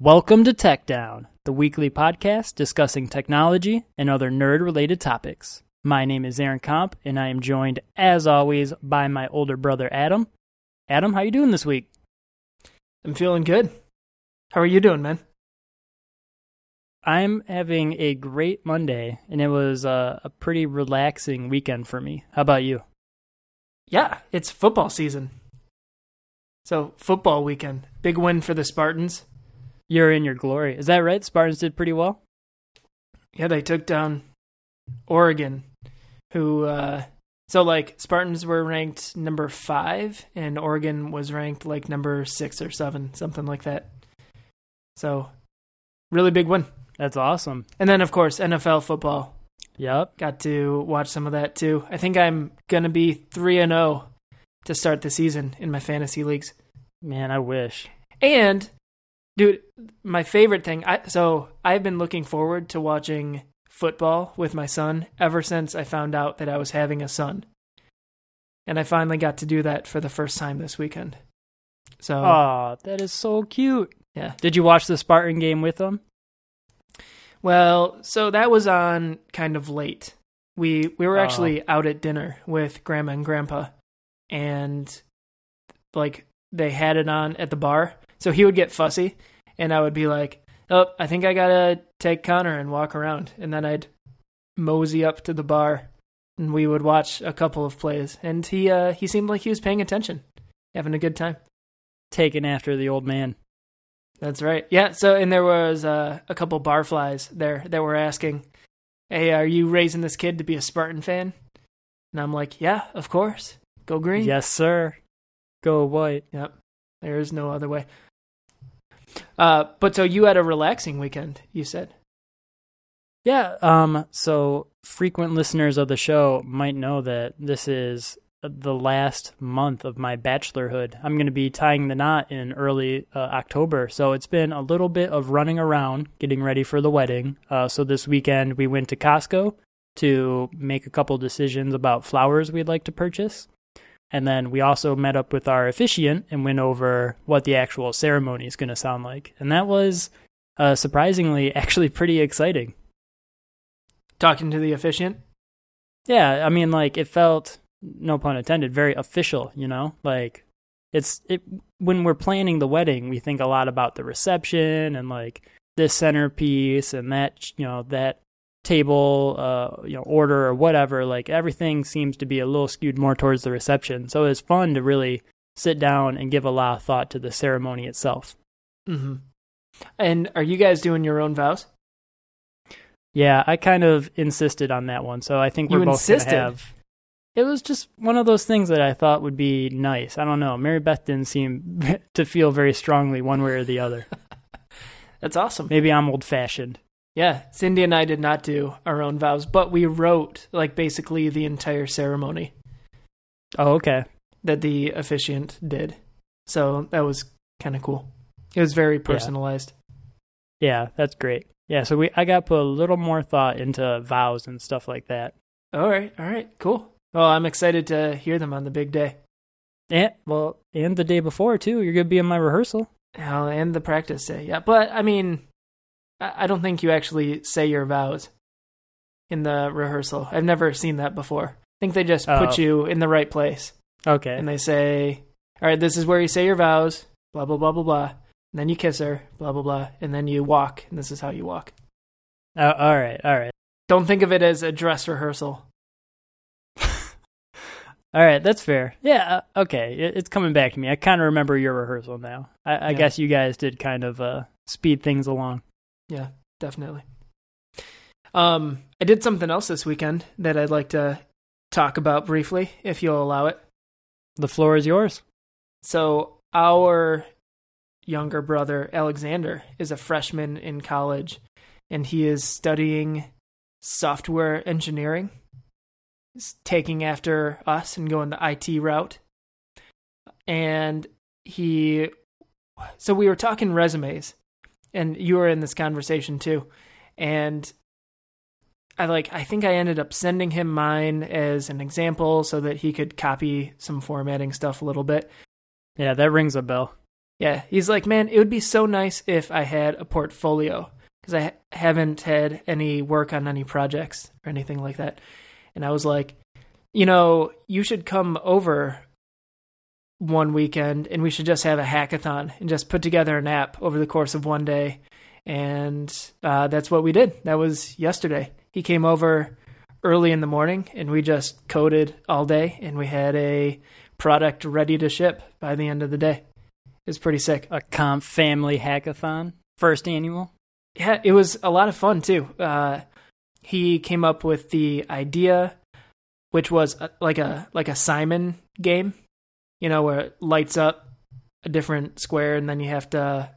Welcome to Tech Down, the weekly podcast discussing technology and other nerd related topics. My name is Aaron Comp, and I am joined, as always, by my older brother Adam. Adam, how you doing this week? I'm feeling good. How are you doing, man? I'm having a great Monday, and it was a, a pretty relaxing weekend for me. How about you? Yeah, it's football season. So, football weekend. Big win for the Spartans. You're in your glory. Is that right? Spartans did pretty well? Yeah, they took down Oregon, who, uh, so like Spartans were ranked number five, and Oregon was ranked like number six or seven, something like that. So, really big win. That's awesome. And then, of course, NFL football. Yep. Got to watch some of that too. I think I'm going to be 3 and 0 to start the season in my fantasy leagues. Man, I wish. And dude, my favorite thing, I so I've been looking forward to watching football with my son ever since I found out that I was having a son. And I finally got to do that for the first time this weekend. So, Oh, that is so cute. yeah. Did you watch the Spartan game with them? Well, so that was on kind of late. We we were Oh. actually out at dinner with grandma and grandpa and like they had it on at the bar. So he would get fussy and I would be like, "Oh, I think I got to take Connor and walk around." And then I'd mosey up to the bar and we would watch a couple of plays and he uh he seemed like he was paying attention, having a good time. Taken after the old man. That's right. Yeah. So, and there was uh, a couple barflies there that were asking, "Hey, are you raising this kid to be a Spartan fan?" And I'm like, "Yeah, of course. Go green." Yes, sir. Go white. Yep. There is no other way. Uh, but so you had a relaxing weekend. You said. Yeah, um so frequent listeners of the show might know that this is the last month of my bachelorhood. I'm going to be tying the knot in early uh, October. So it's been a little bit of running around getting ready for the wedding. Uh, so this weekend we went to Costco to make a couple decisions about flowers we'd like to purchase. And then we also met up with our officiant and went over what the actual ceremony is going to sound like. And that was uh, surprisingly actually pretty exciting. Talking to the officiant. Yeah, I mean, like it felt, no pun intended, very official. You know, like it's it when we're planning the wedding, we think a lot about the reception and like this centerpiece and that you know that table, uh, you know, order or whatever. Like everything seems to be a little skewed more towards the reception. So it's fun to really sit down and give a lot of thought to the ceremony itself. Mm-hmm. And are you guys doing your own vows? Yeah, I kind of insisted on that one, so I think we're You both insisted? gonna have. It was just one of those things that I thought would be nice. I don't know. Mary Beth didn't seem to feel very strongly one way or the other. That's awesome. Maybe I'm old fashioned. Yeah, Cindy and I did not do our own vows, but we wrote like basically the entire ceremony. Oh, okay. that the officiant did. So that was kind of cool. It was very personalized. Yeah, that's great. Yeah, so we I got put a little more thought into vows and stuff like that. All right, all right, cool. Well, I'm excited to hear them on the big day. Yeah, well, and the day before too. You're gonna be in my rehearsal. Oh, and the practice day. Yeah, but I mean, I don't think you actually say your vows in the rehearsal. I've never seen that before. I think they just Oh. put you in the right place Okay. and they say, "All right, this is where you say your vows." Blah blah blah blah blah. And then you kiss her. Blah blah blah. And then you walk, and this is how you walk. Uh, all right. All right. Don't think of it as a dress rehearsal. All right, that's fair. Yeah, uh, okay, it, it's coming back to me. I kind of remember your rehearsal now. I, I Yeah. guess you guys did kind of uh, speed things along. Yeah, definitely. Um, I did something else this weekend that I'd like to talk about briefly, if you'll allow it. The floor is yours. So, our younger brother, Alexander, is a freshman in college, and he is studying software engineering. He's taking after us and going the IT route. And he, so we were talking resumes, and you were in this conversation too. And I like, I think I ended up sending him mine as an example so that he could copy some formatting stuff a little bit. Yeah, that rings a bell. Yeah, he's like, man, it would be so nice if I had a portfolio because I ha- haven't had any work on any projects or anything like that. And I was like, you know, you should come over one weekend and we should just have a hackathon and just put together an app over the course of one day. And uh, that's what we did. That was yesterday. He came over early in the morning and we just coded all day and we had a product ready to ship by the end of the day. It was pretty sick. A comp family hackathon, first annual. Yeah, it was a lot of fun too. Uh, he came up with the idea, which was a, like a like a Simon game, you know, where it lights up a different square and then you have to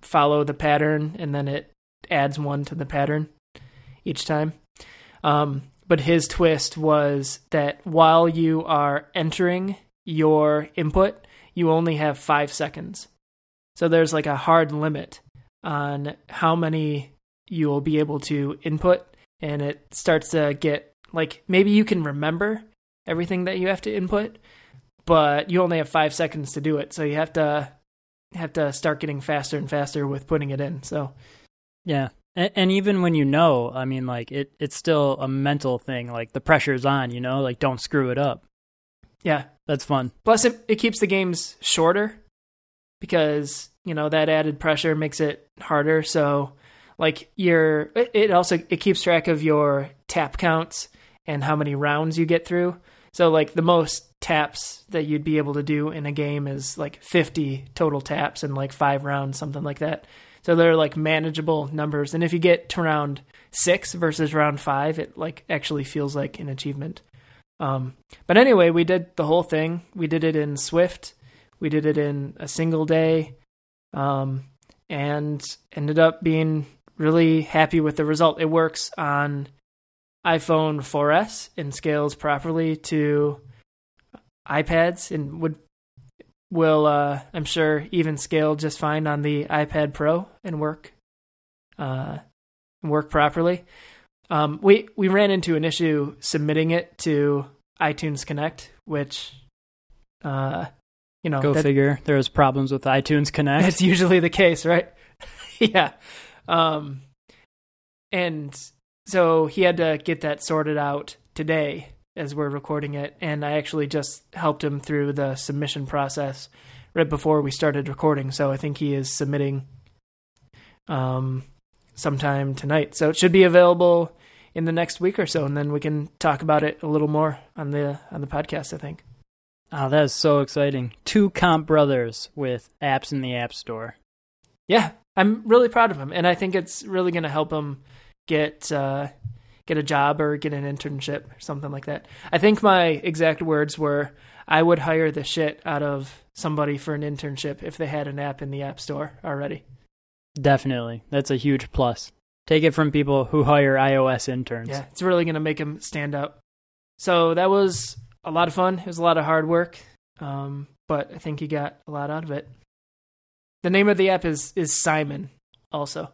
follow the pattern and then it adds one to the pattern each time. Um, but his twist was that while you are entering your input, you only have five seconds. So there's like a hard limit on how many you will be able to input, and it starts to get like maybe you can remember everything that you have to input, but you only have five seconds to do it. So you have to have to start getting faster and faster with putting it in. So yeah. And, and even when you know, I mean, like it, it's still a mental thing. Like the pressure's on, you know, like don't screw it up. Yeah, that's fun. Plus, it, it keeps the games shorter because you know that added pressure makes it harder. So, like your, it also it keeps track of your tap counts and how many rounds you get through. So, like the most taps that you'd be able to do in a game is like 50 total taps and like five rounds, something like that. So they're like manageable numbers. And if you get to round six versus round five, it like actually feels like an achievement. Um, but anyway, we did the whole thing. We did it in Swift. We did it in a single day, um, and ended up being really happy with the result. It works on iPhone 4S and scales properly to iPads and would will uh, I'm sure even scale just fine on the iPad Pro and work uh, work properly. Um, we we ran into an issue submitting it to iTunes Connect, which, uh, you know, go that, figure. There was problems with iTunes Connect. It's usually the case, right? yeah. Um, and so he had to get that sorted out today as we're recording it, and I actually just helped him through the submission process right before we started recording. So I think he is submitting um, sometime tonight. So it should be available in the next week or so, and then we can talk about it a little more on the on the podcast. I think. Oh, that is so exciting! Two comp brothers with apps in the App Store. Yeah, I'm really proud of him, and I think it's really going to help him get uh, get a job or get an internship or something like that. I think my exact words were, "I would hire the shit out of somebody for an internship if they had an app in the App Store already." Definitely. That's a huge plus. Take it from people who hire iOS interns. Yeah, it's really going to make them stand out. So that was a lot of fun. It was a lot of hard work, um, but I think you got a lot out of it. The name of the app is is Simon. Also,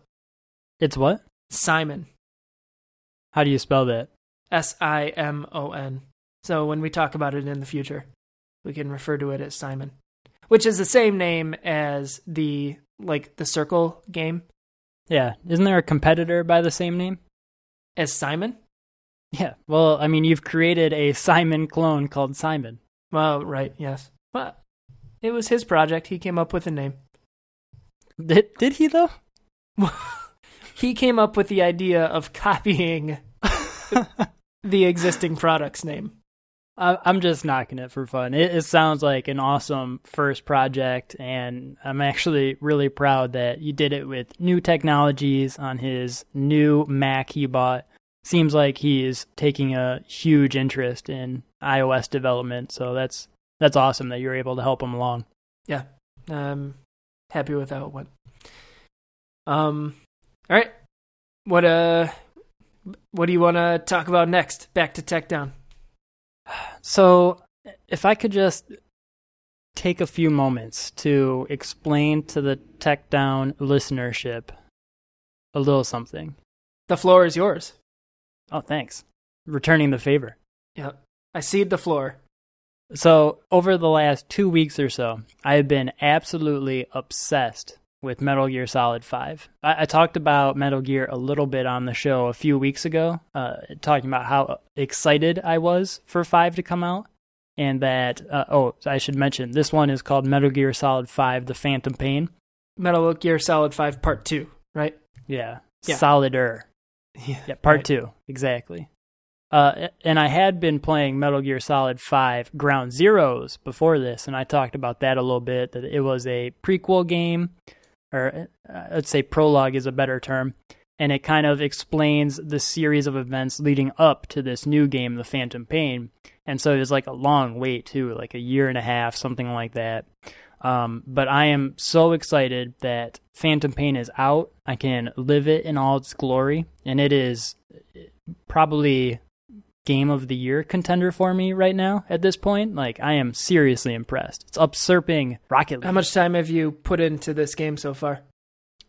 it's what? Simon. How do you spell that? S I M O N. So when we talk about it in the future, we can refer to it as Simon, which is the same name as the like the circle game. Yeah, isn't there a competitor by the same name as Simon? Yeah. Well, I mean, you've created a Simon clone called Simon. Well, right. Yes. But it was his project. He came up with a name. Did did he though? he came up with the idea of copying the existing product's name. I'm just knocking it for fun. It, it, sounds like an awesome first project, and I'm actually really proud that you did it with new technologies on his new Mac he bought. Seems like he's taking a huge interest in iOS development, so that's that's awesome that you're able to help him along. Yeah, I'm happy with how it went. Um, all right, what uh, what do you want to talk about next? Back to Tech Down. So, if I could just take a few moments to explain to the Tech Down listenership a little something. The floor is yours. Oh, thanks. Returning the favor. Yep. I cede the floor. So, over the last two weeks or so, I have been absolutely obsessed with Metal Gear Solid 5. I, I, talked about Metal Gear a little bit on the show a few weeks ago, uh, talking about how excited I was for 5 to come out. And that, uh, oh, I should mention, this one is called Metal Gear Solid 5 The Phantom Pain. Metal Gear Solid 5 Part 2, right? Yeah. yeah. Solider. Yeah, yeah Part right. 2, exactly. Uh, and I had been playing Metal Gear Solid 5 Ground Zeroes before this, and I talked about that a little bit. That it was a prequel game, or uh, let's say prologue is a better term, and it kind of explains the series of events leading up to this new game, The Phantom Pain. And so it was like a long wait too, like a year and a half, something like that. Um, but I am so excited that Phantom Pain is out. I can live it in all its glory, and it is probably game of the year contender for me right now at this point. Like I am seriously impressed. It's usurping Rocket League. How much time have you put into this game so far?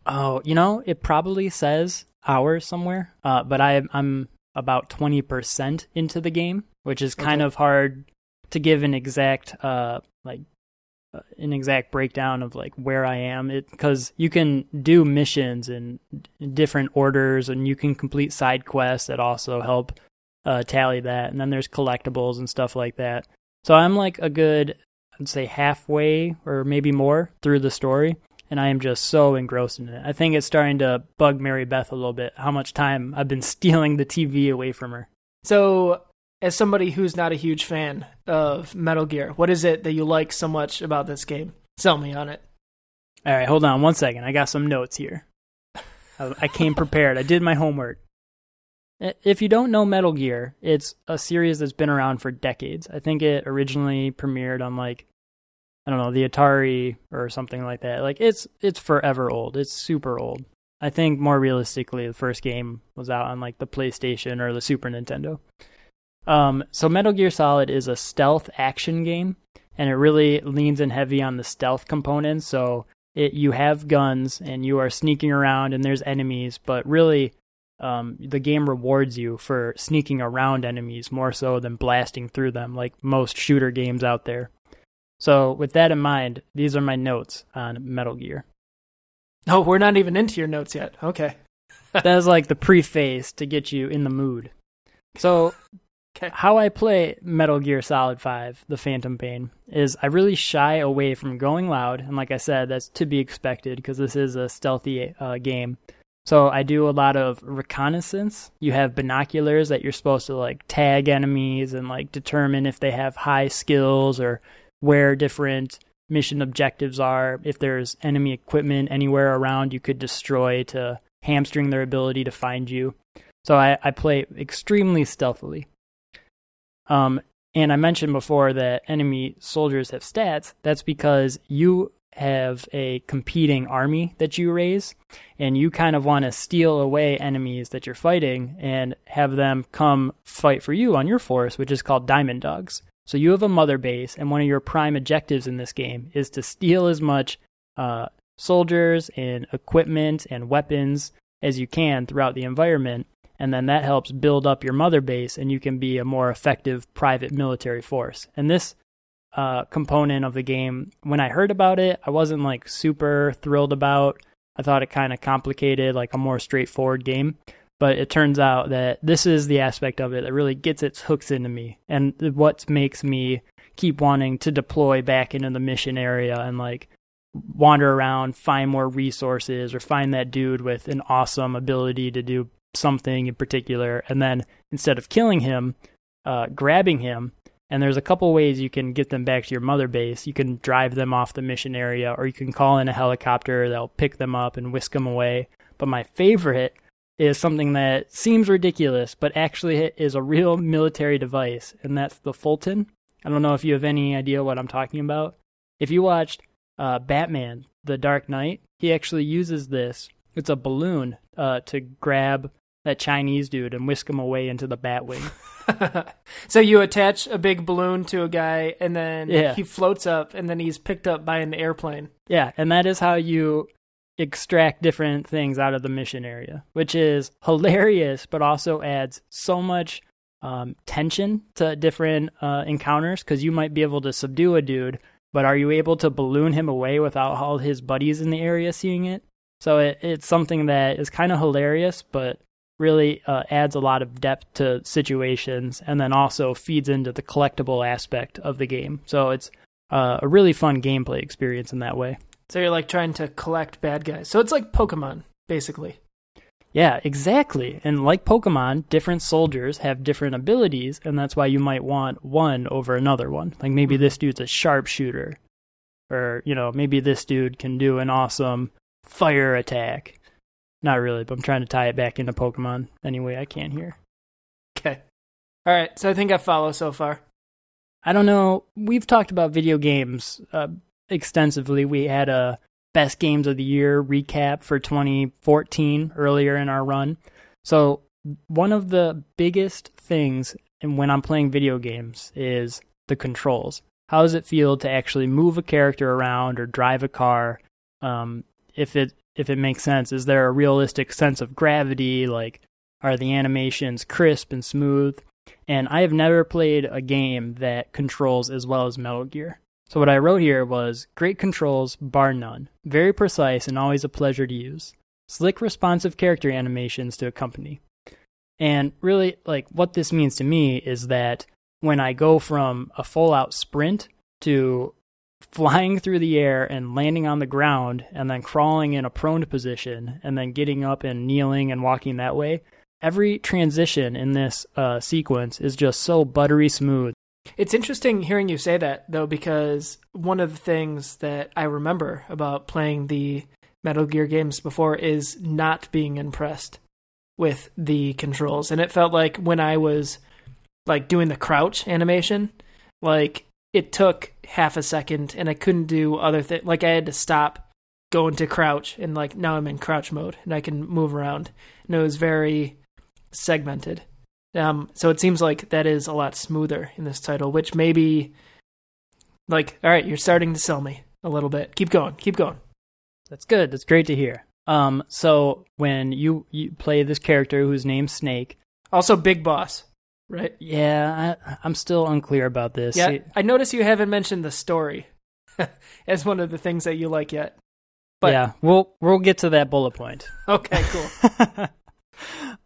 Oh, you know, it probably says hours somewhere. Uh, but I I'm about 20% into the game, which is kind okay. of hard to give an exact uh like uh, an exact breakdown of like where I am it cuz you can do missions in different orders and you can complete side quests that also help uh, tally that. And then there's collectibles and stuff like that. So I'm like a good, I'd say halfway or maybe more through the story. And I am just so engrossed in it. I think it's starting to bug Mary Beth a little bit how much time I've been stealing the TV away from her. So, as somebody who's not a huge fan of Metal Gear, what is it that you like so much about this game? Sell me on it. All right, hold on one second. I got some notes here. I came prepared. I did my homework. If you don't know Metal Gear, it's a series that's been around for decades. I think it originally premiered on like I don't know, the Atari or something like that. Like it's it's forever old. It's super old. I think more realistically the first game was out on like the PlayStation or the Super Nintendo. Um so Metal Gear Solid is a stealth action game and it really leans in heavy on the stealth component. So it, you have guns and you are sneaking around and there's enemies, but really um, the game rewards you for sneaking around enemies more so than blasting through them, like most shooter games out there. So, with that in mind, these are my notes on Metal Gear. Oh, we're not even into your notes yet. Okay. that is like the preface to get you in the mood. So, okay. how I play Metal Gear Solid 5, The Phantom Pain, is I really shy away from going loud. And like I said, that's to be expected because this is a stealthy uh, game. So I do a lot of reconnaissance. You have binoculars that you're supposed to like tag enemies and like determine if they have high skills or where different mission objectives are. If there's enemy equipment anywhere around you could destroy to hamstring their ability to find you. So I, I play extremely stealthily. Um, and I mentioned before that enemy soldiers have stats. That's because you have a competing army that you raise, and you kind of want to steal away enemies that you're fighting and have them come fight for you on your force, which is called Diamond Dogs. So you have a mother base, and one of your prime objectives in this game is to steal as much uh, soldiers and equipment and weapons as you can throughout the environment. And then that helps build up your mother base, and you can be a more effective private military force. And this uh, component of the game. When I heard about it, I wasn't like super thrilled about. I thought it kind of complicated like a more straightforward game. But it turns out that this is the aspect of it that really gets its hooks into me and what makes me keep wanting to deploy back into the mission area and like wander around, find more resources, or find that dude with an awesome ability to do something in particular. And then instead of killing him, uh, grabbing him and there's a couple ways you can get them back to your mother base. You can drive them off the mission area, or you can call in a helicopter that'll pick them up and whisk them away. But my favorite is something that seems ridiculous, but actually is a real military device, and that's the Fulton. I don't know if you have any idea what I'm talking about. If you watched uh, Batman: The Dark Knight, he actually uses this. It's a balloon uh, to grab that Chinese dude and whisk him away into the Batwing. so you attach a big balloon to a guy, and then yeah. he floats up, and then he's picked up by an airplane. Yeah, and that is how you extract different things out of the mission area, which is hilarious, but also adds so much um, tension to different uh, encounters because you might be able to subdue a dude, but are you able to balloon him away without all his buddies in the area seeing it? So it, it's something that is kind of hilarious, but really uh, adds a lot of depth to situations and then also feeds into the collectible aspect of the game. So it's uh, a really fun gameplay experience in that way. So you're like trying to collect bad guys. So it's like Pokemon, basically. Yeah, exactly. And like Pokemon, different soldiers have different abilities, and that's why you might want one over another one. Like maybe Mm-hmm. this dude's a sharpshooter, or, you know, maybe this dude can do an awesome fire attack. Not really, but I'm trying to tie it back into Pokemon any way I can here. Okay. All right. So I think I follow so far. I don't know. We've talked about video games uh, extensively. We had a best games of the year recap for 2014 earlier in our run. So, one of the biggest things in- when I'm playing video games is the controls. How does it feel to actually move a character around or drive a car? Um, if it if it makes sense, is there a realistic sense of gravity? Like, are the animations crisp and smooth? and I have never played a game that controls as well as Metal Gear. So what I wrote here was great controls, bar none, very precise and always a pleasure to use, slick responsive character animations to accompany. And really, like what this means to me is that when I go from a full out sprint to flying through the air and landing on the ground and then crawling in a prone position and then getting up and kneeling and walking that way, every transition in this uh, sequence is just so buttery smooth. It's interesting hearing you say that, though, because one of the things that I remember about playing the Metal Gear games before is not being impressed with the controls. And it felt like when I was like doing the crouch animation, like it took half a second and I couldn't do other things. Like I had to stop, go into crouch, and like now I'm in crouch mode and I can move around. And it was very segmented. Um, so it seems like that is a lot smoother in this title, which maybe, like, all right, you're starting to sell me a little bit. Keep going, keep going. That's good. That's great to hear. Um, so when you, you play this character whose name's Snake, Also, Big Boss, right? yeah, I, I'm still unclear about this. Yeah, It- I notice you haven't mentioned the story as one of the things that you like yet. But yeah, we'll we'll get to that bullet point. okay, cool.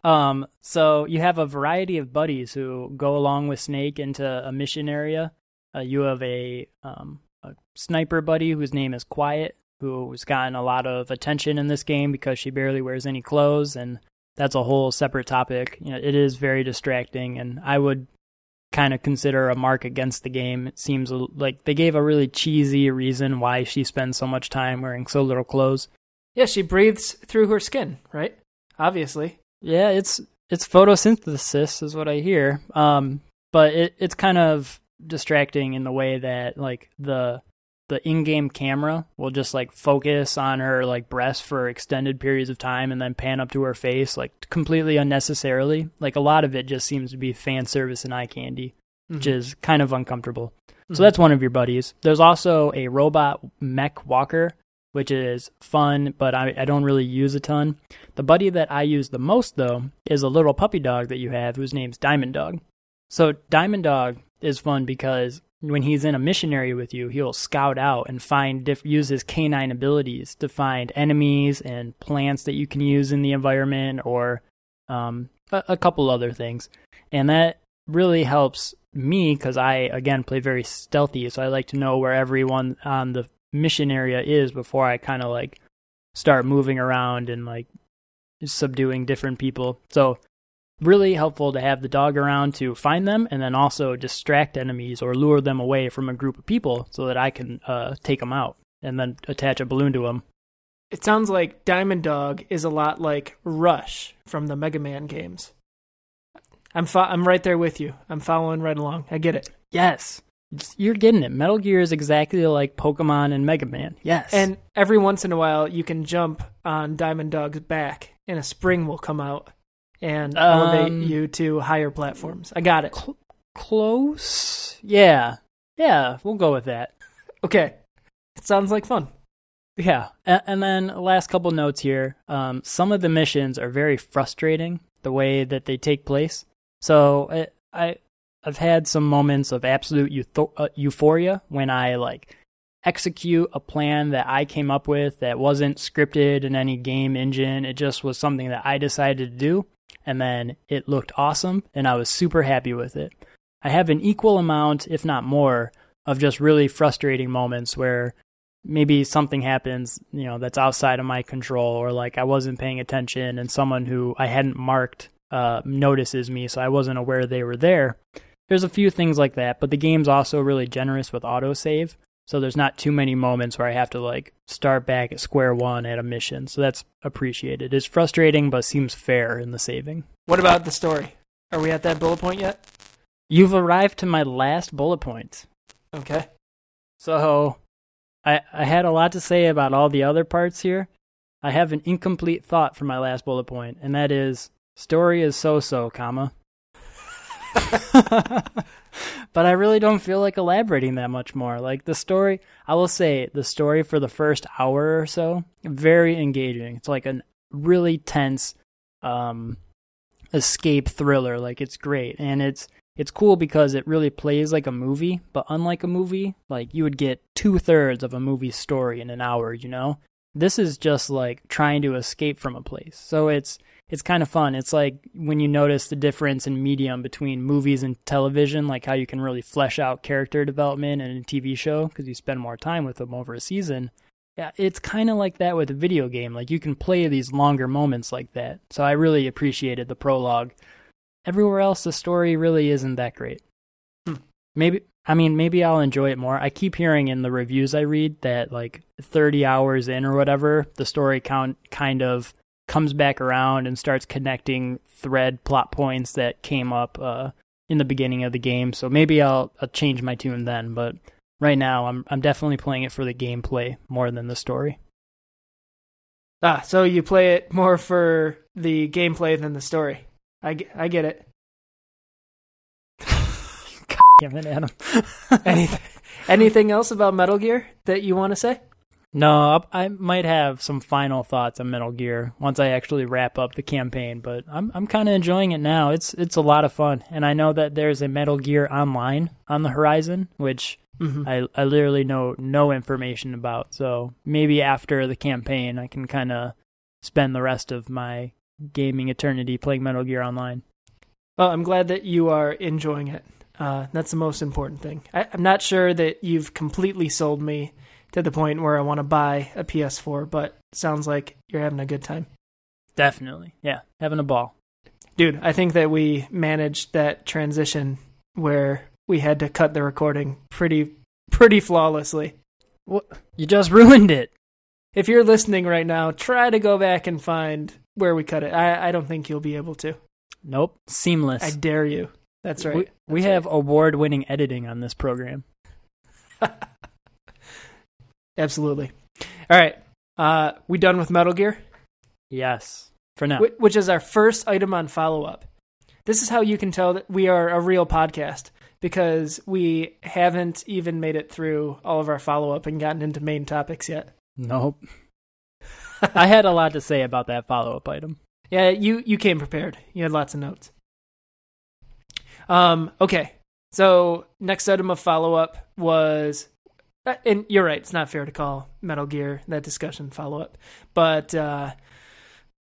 um, so you have a variety of buddies who go along with Snake into a mission area. Uh, you have a um, a sniper buddy whose name is Quiet, who's gotten a lot of attention in this game because she barely wears any clothes, and that's a whole separate topic. You know, it is very distracting, and I would kind of consider a mark against the game. It seems like they gave a really cheesy reason why she spends so much time wearing so little clothes. yeah, she breathes through her skin, right? Obviously. Yeah, it's it's photosynthesis is what I hear. Um, but it it's kind of distracting in the way that like the the in-game camera will just like focus on her like breast for extended periods of time and then pan up to her face like completely unnecessarily. Like a lot of it just seems to be fan service and eye candy, which Mhm. is kind of uncomfortable. Mhm. So that's one of your buddies. There's also a robot mech walker, which is fun, but I, I don't really use a ton. The buddy that I use the most, though, is a little puppy dog that you have whose name's Diamond Dog. So Diamond Dog is fun because when he's in a mission area with you, he'll scout out and find diff- use his canine abilities to find enemies and plants that you can use in the environment or um, a, a couple other things. And that really helps me because I again play very stealthy, so I like to know where everyone on the mission area is before I kind of like start moving around and like subduing different people. So really helpful to have the dog around to find them and then also distract enemies or lure them away from a group of people so that I can uh, take them out and then attach a balloon to them. It sounds like Diamond Dog is a lot like Rush from the Mega Man games. I'm fo- I'm right there with you. I'm following right along. I get it. Yes. You're getting it. Metal Gear is exactly like Pokemon and Mega Man. Yes. And every once in a while, you can jump on Diamond Dog's back, and a spring will come out and elevate Um, you to higher platforms. I got it. Cl- close. Yeah. Yeah, we'll go with that. Okay. It sounds like fun. Yeah, and, and then last couple notes here. Um, some of the missions are very frustrating the way that they take place. So uh, I I've had some moments of absolute eutho- uh, euphoria when I like execute a plan that I came up with that wasn't scripted in any game engine. It just was something that I decided to do and then it looked awesome and I was super happy with it. I have an equal amount, if not more, of just really frustrating moments where maybe something happens, you know, that's outside of my control or like I wasn't paying attention and someone who I hadn't marked uh, notices me so I wasn't aware they were there. There's a few things like that, but the game's also really generous with autosave. So there's not too many moments where I have to like start back at square one at a mission. So that's appreciated. It's frustrating, but seems fair in the saving. What about the story? Are we at that bullet point yet? You've arrived to my last bullet point. Okay. So I I had a lot to say about all the other parts here. I have an incomplete thought for my last bullet point, and that is story is so so, comma. but I really don't feel like elaborating that much more. Like the story, I will say the story for the first hour or so, very engaging. It's like a really tense um escape thriller. Like it's great. And it's it's cool because it really plays like a movie, but unlike a movie, like you would get two thirds of a movie story in an hour, you know? This is just like trying to escape from a place. So it's it's kind of fun. It's like when you notice the difference in medium between movies and television, like how you can really flesh out character development in a TV show because you spend more time with them over a season. Yeah, it's kind of like that with a video game. Like you can play these longer moments like that. So I really appreciated the prologue. Everywhere else, the story really isn't that great. Hmm. Maybe I mean, maybe I'll enjoy it more. I keep hearing in the reviews I read that like 30 hours in or whatever, the story count kind of comes back around and starts connecting thread plot points that came up uh, in the beginning of the game. So maybe I'll, I'll change my tune then. But right now, I'm I'm definitely playing it for the gameplay more than the story. Ah, so you play it more for the gameplay than the story. I, I get it. God damn it, Adam. anything, anything else about Metal Gear that you want to say? No, I might have some final thoughts on Metal Gear once I actually wrap up the campaign, but I'm I'm kind of enjoying it now. It's it's a lot of fun, and I know that there's a Metal Gear Online on the horizon, which mm-hmm. I I literally know no information about. So maybe after the campaign, I can kind of spend the rest of my gaming eternity playing Metal Gear Online. Well, I'm glad that you are enjoying it. Uh, that's the most important thing. I, I'm not sure that you've completely sold me to the point where I want to buy a PS4, but sounds like you're having a good time. Definitely. Yeah, having a ball. Dude, I think that we managed that transition where we had to cut the recording pretty pretty flawlessly. What? You just ruined it. If you're listening right now, try to go back and find where we cut it. I, I don't think you'll be able to. Nope. Seamless. I dare you. That's right. We, That's we have award winning editing on this program. Absolutely. All right. Uh, we done with Metal Gear? Yes, for now. Wh- which is our first item on follow up. This is how you can tell that we are a real podcast because we haven't even made it through all of our follow up and gotten into main topics yet. Nope. I had a lot to say about that follow up item. Yeah, you you came prepared. You had lots of notes. Um, okay. So next item of follow up was and you're right. It's not fair to call Metal Gear that discussion follow up, but uh,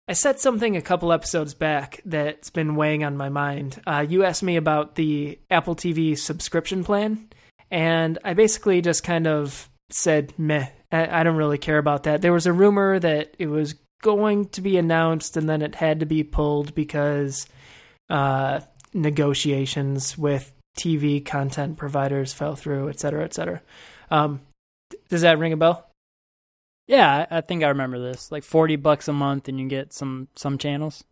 I said something a couple episodes back that's been weighing on my mind. Uh, you asked me about the Apple TV subscription plan, and I basically just kind of said, "Meh, I, I don't really care about that." There was a rumor that it was going to be announced, and then it had to be pulled because uh, negotiations with TV content providers fell through, et cetera, et cetera. Um, does that ring a bell? Yeah, I, think I remember this. Like forty bucks a month, and you get some some channels.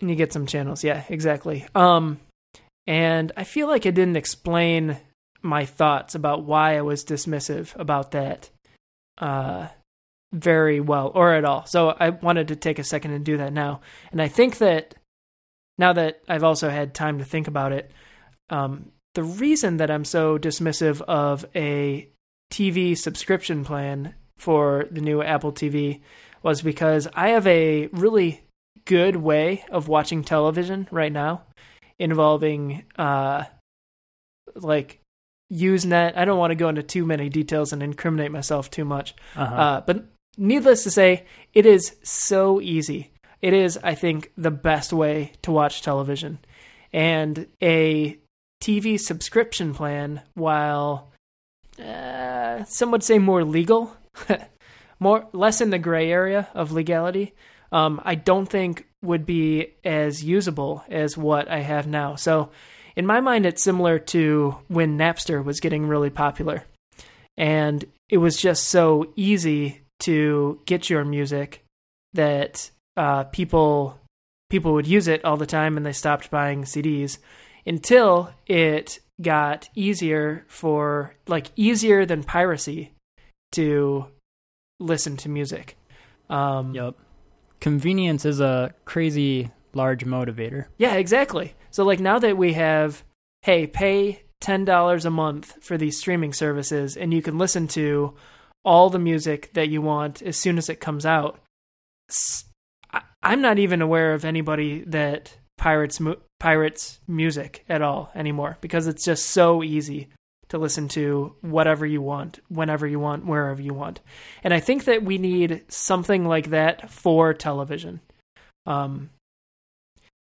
And you get some channels. Yeah, exactly. Um, and I feel like I didn't explain my thoughts about why I was dismissive about that uh, very well or at all. So I wanted to take a second and do that now. And I think that now that I've also had time to think about it, um, the reason that I'm so dismissive of a TV subscription plan for the new Apple TV was because I have a really good way of watching television right now. involving uh, like Usenet. I don't want to go into too many details and incriminate myself too much. Uh-huh. Uh, but needless to say, it is so easy. It is, I think, the best way to watch television. And a TV subscription plan, while uh, some would say more legal, more less in the gray area of legality, um, I don't think would be as usable as what I have now. So, in my mind, it's similar to when Napster was getting really popular. And it was just so easy to get your music that uh, people people would use it all the time and they stopped buying CDs until it got easier for like easier than piracy to listen to music. Um, Yep. Convenience is a crazy large motivator. Yeah, exactly. So like now that we have, hey, pay ten dollars a month for these streaming services, and you can listen to all the music that you want as soon as it comes out. I'm not even aware of anybody that pirates mu- pirates music at all anymore because it's just so easy to listen to whatever you want, whenever you want, wherever you want. And I think that we need something like that for television. Um,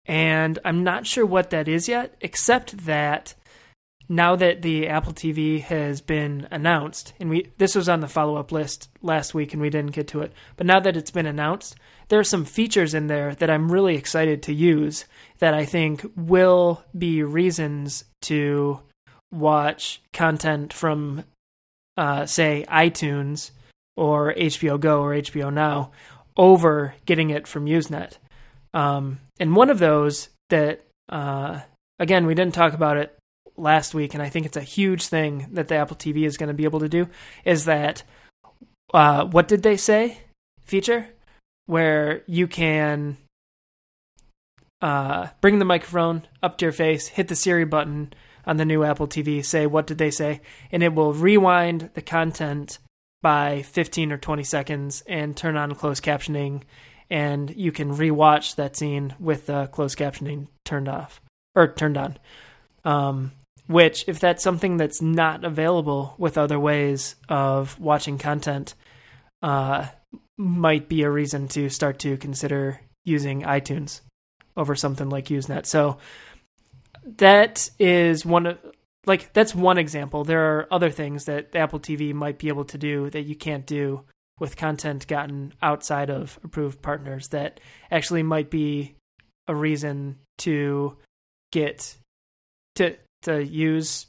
and I'm not sure what that is yet, except that now that the Apple TV has been announced, and we this was on the follow up list last week and we didn't get to it, but now that it's been announced, there are some features in there that I'm really excited to use that I think will be reasons to watch content from, uh, say, iTunes or HBO Go or HBO Now over getting it from Usenet. Um, and one of those that, uh, again, we didn't talk about it last week, and I think it's a huge thing that the Apple TV is going to be able to do, is that uh, what did they say feature where you can uh, bring the microphone up to your face, hit the Siri button on the new Apple TV, say what did they say, and it will rewind the content by 15 or 20 seconds and turn on closed captioning and you can rewatch that scene with the closed captioning turned off or turned on. Um, which, if that's something that's not available with other ways of watching content, uh, might be a reason to start to consider using iTunes over something like Usenet. So that is one of like that's one example. There are other things that Apple TV might be able to do that you can't do with content gotten outside of approved partners that actually might be a reason to get to to use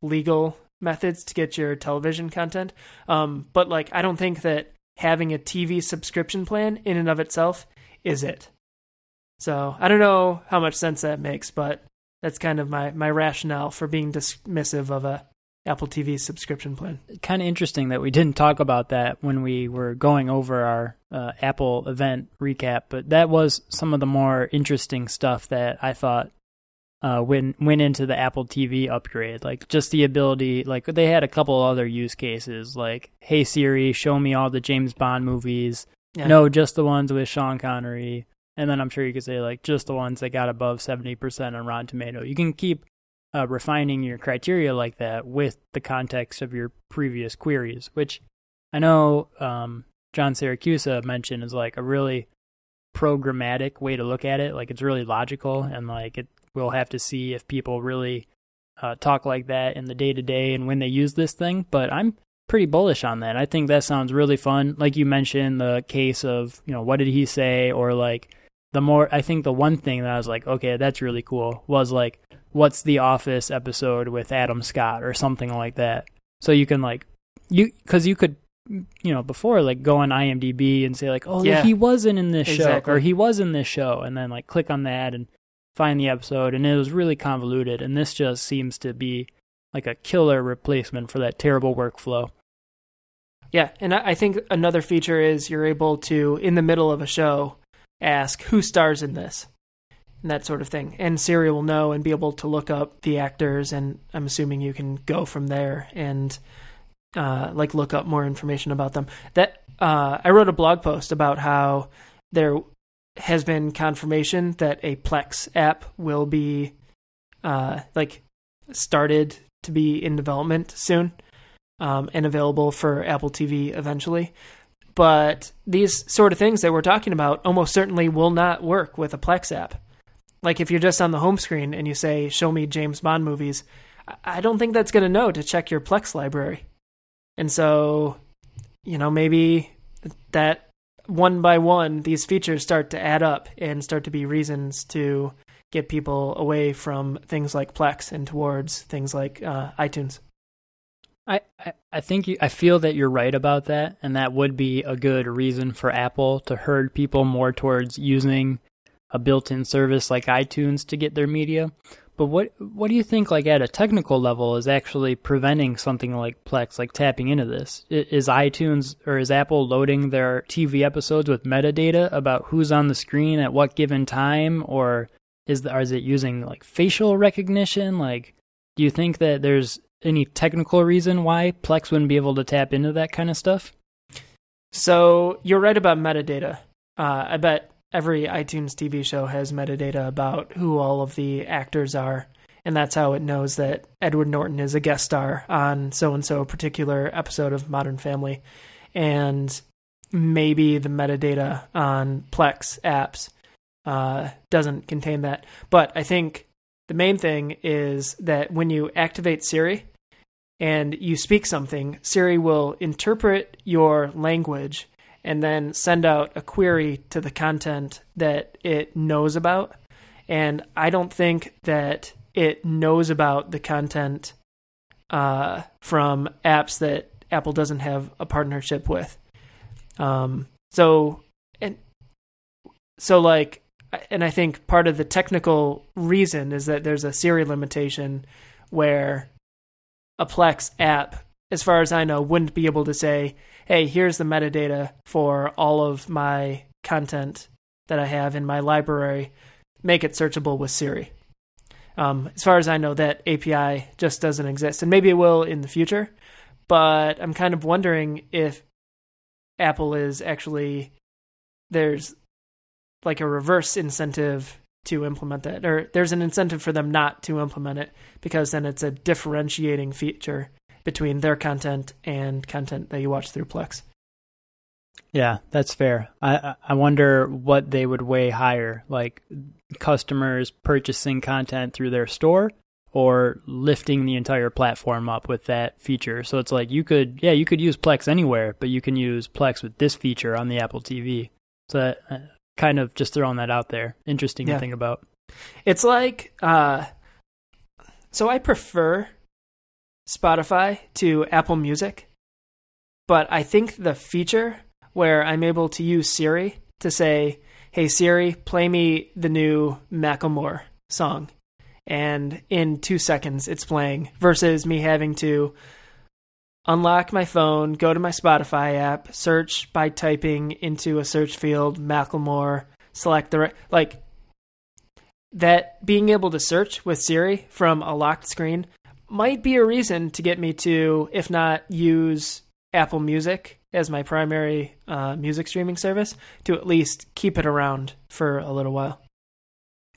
legal methods to get your television content. Um, but like I don't think that having a TV subscription plan in and of itself is it. So I don't know how much sense that makes, but that's kind of my, my rationale for being dismissive of a Apple TV subscription plan. Kind of interesting that we didn't talk about that when we were going over our uh, Apple event recap, but that was some of the more interesting stuff that I thought uh, went went into the Apple TV upgrade. Like just the ability, like they had a couple other use cases, like Hey Siri, show me all the James Bond movies. Yeah. No, just the ones with Sean Connery. And then I'm sure you could say like just the ones that got above 70% on Rotten Tomato. You can keep uh, refining your criteria like that with the context of your previous queries, which I know um, John Siracusa mentioned is like a really programmatic way to look at it. Like it's really logical, and like it, we'll have to see if people really uh, talk like that in the day to day and when they use this thing. But I'm pretty bullish on that. I think that sounds really fun. Like you mentioned, the case of you know what did he say, or like the more. I think the one thing that I was like, okay, that's really cool was like what's the Office episode with Adam Scott or something like that. So you can like you because you could you know before like go on IMDb and say like oh Yeah. he wasn't in this show or he was in this show and then like click on that and find the episode and it was really convoluted and this just seems to be like a killer replacement for that terrible workflow. Yeah, and I think another feature is you're able to, in the middle of a show, ask who stars in this, and that sort of thing. And Siri will know and be able to look up the actors, and I'm assuming you can go from there and uh, like look up more information about them. That uh, I wrote a blog post about how there has been confirmation that a Plex app will be uh, like started to be in development soon um, and available for Apple TV eventually. But these sort of things that we're talking about almost certainly will not work with a Plex app. Like if you're just on the home screen and you say, Show me James Bond movies, I don't think that's going to know to check your Plex library. And so, you know, maybe that one by one, these features start to add up and start to be reasons to get people away from things like Plex and towards things like uh, iTunes. I, I, think you, I feel that you're right about that, and that would be a good reason for Apple to herd people more towards using a built-in service like iTunes to get their media. But what what do you think, like at a technical level, is actually preventing something like Plex, like tapping into this? Is iTunes or is Apple loading their TV episodes with metadata about who's on the screen at what given time, or is the, is it using like facial recognition? Like, do you think that there's any technical reason why Plex wouldn't be able to tap into that kind of stuff? So you're right about metadata. Uh, I bet every iTunes TV show has metadata about who all of the actors are, and that's how it knows that Edward Norton is a guest star on so and so particular episode of Modern Family, and maybe the metadata on Plex apps uh, doesn't contain that. But I think the main thing is that when you activate Siri and you speak something, Siri will interpret your language and then send out a query to the content that it knows about. And I don't think that it knows about the content uh, from apps that Apple doesn't have a partnership with. Um, so and so like, and I think part of the technical reason is that there's a Siri limitation where a Plex app, as far as I know, wouldn't be able to say, hey, here's the metadata for all of my content that I have in my library, make it searchable with Siri. Um, as far as I know, that API just doesn't exist, and maybe it will in the future. But I'm kind of wondering if Apple is actually there's like a reverse incentive to implement that, or there's an incentive for them not to implement it because then it's a differentiating feature between their content and content that you watch through Plex. Yeah, that's fair. I I wonder what they would weigh higher, like customers purchasing content through their store or lifting the entire platform up with that feature. So it's like you could yeah, you could use Plex anywhere, but you can use Plex with this feature on the Apple TV. So that, uh, kind of just throwing that out there. Interesting yeah. to think about. It's like uh so I prefer Spotify to Apple Music, but I think the feature where I'm able to use Siri to say, "Hey Siri, play me the new Macklemore song," and in two seconds it's playing, versus me having to unlock my phone, go to my Spotify app, search by typing into a search field Macklemore, select the right, like that being able to search with Siri from a locked screen might be a reason to get me to, if not use Apple Music as my primary uh, music streaming service, to at least keep it around for a little while.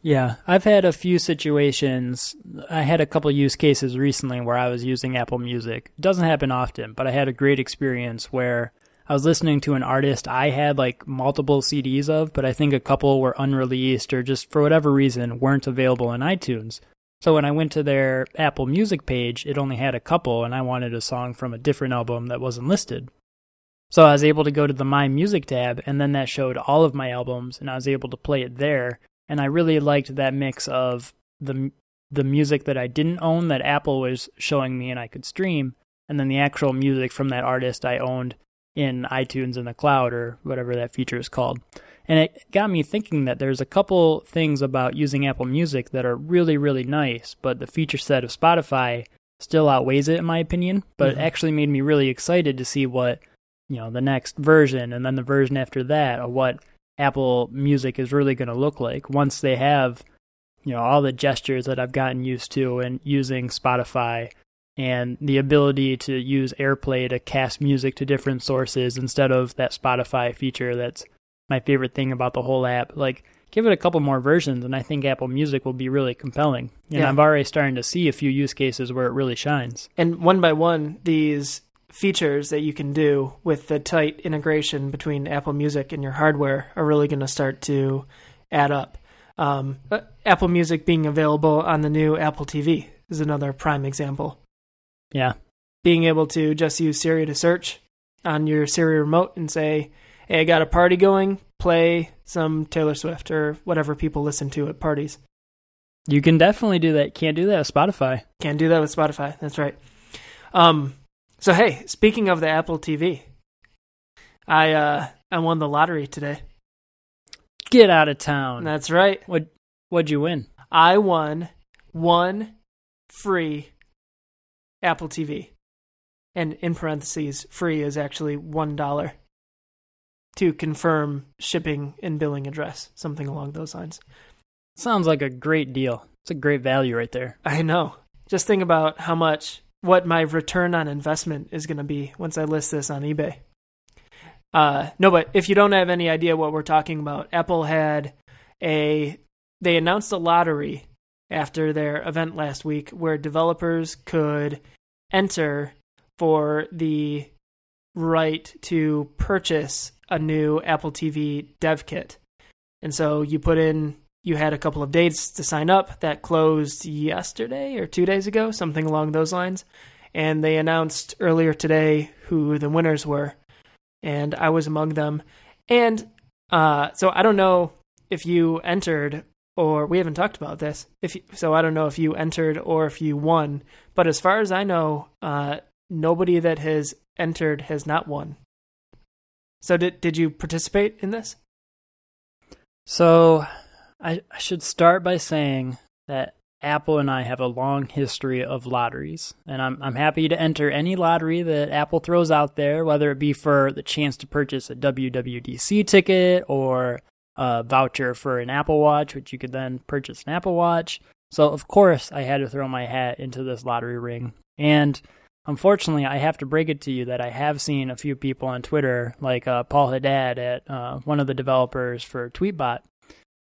Yeah, I've had a few situations. I had a couple use cases recently where I was using Apple Music. It doesn't happen often, but I had a great experience where I was listening to an artist I had like multiple CDs of, but I think a couple were unreleased or just for whatever reason weren't available in iTunes. So when I went to their Apple Music page, it only had a couple, and I wanted a song from a different album that wasn't listed. So I was able to go to the My Music tab, and then that showed all of my albums, and I was able to play it there. And I really liked that mix of the the music that I didn't own that Apple was showing me and I could stream, and then the actual music from that artist I owned in iTunes in the cloud or whatever that feature is called. And it got me thinking that there's a couple things about using Apple Music that are really, really nice, but the feature set of Spotify still outweighs it in my opinion. But mm-hmm. it actually made me really excited to see what, you know, the next version and then the version after that or what Apple Music is really going to look like once they have, you know, all the gestures that I've gotten used to and using Spotify and the ability to use AirPlay to cast music to different sources instead of that Spotify feature that's my favorite thing about the whole app. Like, give it a couple more versions, and I think Apple Music will be really compelling. And Yeah. I'm already starting to see a few use cases where it really shines. And one by one, these features that you can do with the tight integration between Apple Music and your hardware are really going to start to add up. Um, Apple Music being available on the new Apple TV is another prime example. Yeah. Being able to just use Siri to search on your Siri remote and say, hey, I got a party going, play some Taylor Swift or whatever people listen to at parties. You can definitely do that. Can't do that with Spotify. Can't do that with Spotify. That's right. Um, so hey, speaking of the Apple TV, I uh I won the lottery today. Get out of town. That's right. What what'd you win? I won one free Apple TV. And in parentheses, free is actually one dollar to confirm shipping and billing address, something along those lines. Sounds like a great deal. It's a great value right there. I know. Just think about how much what my return on investment is going to be once I list this on eBay. Uh, no, but if you don't have any idea what we're talking about, Apple had a they announced a lottery after their event last week where developers could enter for the right to purchase a new Apple TV dev kit. And so you put in you had a couple of dates to sign up that closed yesterday or 2 days ago, something along those lines. And they announced earlier today who the winners were and I was among them. And uh, so I don't know if you entered or we haven't talked about this. If you, so, I don't know if you entered or if you won. But as far as I know, uh, nobody that has entered has not won. So did did you participate in this? So, I, I should start by saying that Apple and I have a long history of lotteries, and I'm I'm happy to enter any lottery that Apple throws out there, whether it be for the chance to purchase a WWDC ticket or a voucher for an Apple Watch, which you could then purchase an Apple Watch. So of course I had to throw my hat into this lottery ring, and unfortunately I have to break it to you that I have seen a few people on Twitter, like uh, Paul Haddad at uh, one of the developers for Tweetbot.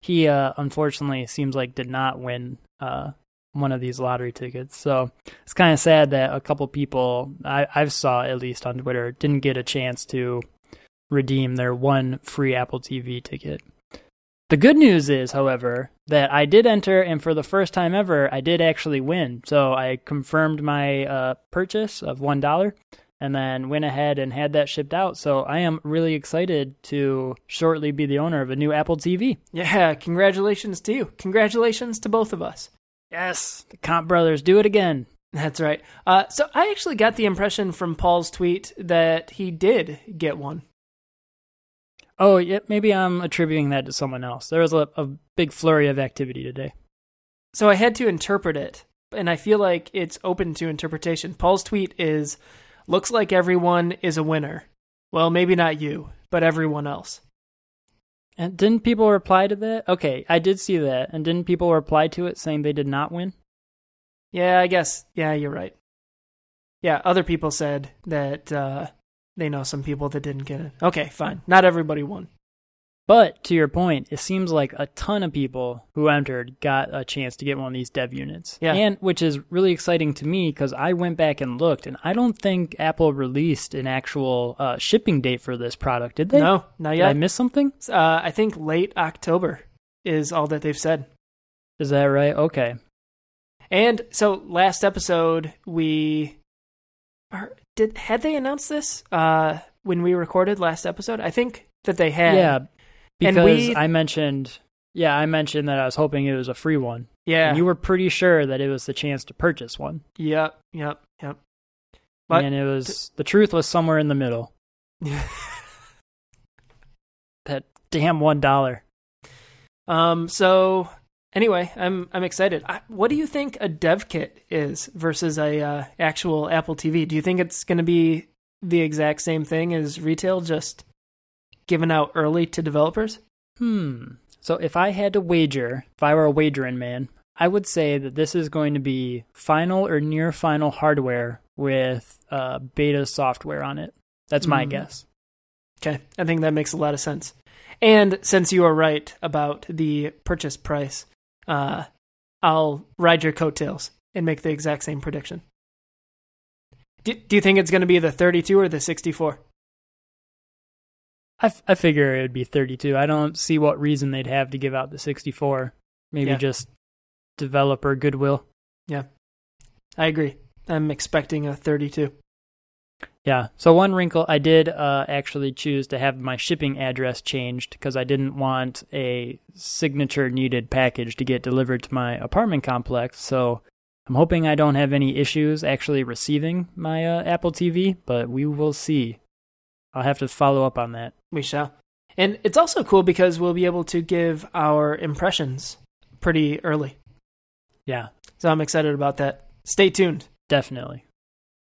He uh, unfortunately seems like did not win uh, one of these lottery tickets. So it's kind of sad that a couple people I, I've saw at least on Twitter didn't get a chance to redeem their one free Apple TV ticket. The good news is, however, that I did enter, and for the first time ever, I did actually win. So I confirmed my uh, purchase of one dollar, and then went ahead and had that shipped out. So I am really excited to shortly be the owner of a new Apple TV. Yeah, congratulations to you. Congratulations to both of us. Yes, the Comp Brothers do it again. That's right. Uh, so I actually got the impression from Paul's tweet that he did get one. Oh, yeah, maybe I'm attributing that to someone else. There was a, a big flurry of activity today. So I had to interpret it, and I feel like it's open to interpretation. Paul's tweet is looks like everyone is a winner. Well, maybe not you, but everyone else. And didn't people reply to that? Okay, I did see that. And didn't people reply to it saying they did not win? Yeah, I guess. Yeah, you're right. Yeah, other people said that uh, they know some people that didn't get it. Okay, fine. Not everybody won. But to your point, it seems like a ton of people who entered got a chance to get one of these dev units. Yeah. And which is really exciting to me because I went back and looked, and I don't think Apple released an actual uh, shipping date for this product, did they? No, not Did yet. I miss something? uh, I think late October is all that they've said. Is that right? Okay. And so last episode we are, did had they announced this uh, when we recorded last episode? I think that they had. Yeah, because we- I mentioned, yeah, I mentioned that I was hoping it was a free one. Yeah. And you were pretty sure that it was the chance to purchase one. Yep. Yep. Yep. But- and it was the truth was somewhere in the middle. That damn one dollar. um. So anyway, I'm I'm excited. I, what do you think a dev kit is versus a uh, actual Apple TV? Do you think it's going to be the exact same thing as retail, just given out early to developers? Hmm. So if I had to wager, if I were a wagering man, I would say that this is going to be final or near final hardware with uh, beta software on it. That's my Hmm. guess. Okay, I think that makes a lot of sense. And since you are right about the purchase price, uh, I'll ride your coattails and make the exact same prediction. Do, do you think it's going to be the 32 or the 64? I, f- I figure it would be 32. I don't see what reason they'd have to give out the 64. Maybe Yeah. just developer goodwill. Yeah, I agree. I'm expecting a 32. Yeah. So one wrinkle, I did uh, actually choose to have my shipping address changed because I didn't want a signature needed package to get delivered to my apartment complex. So I'm hoping I don't have any issues actually receiving my uh, Apple TV, but we will see. I'll have to follow up on that. We shall. And it's also cool because we'll be able to give our impressions pretty early. Yeah, So I'm excited about that. Stay tuned. definitely.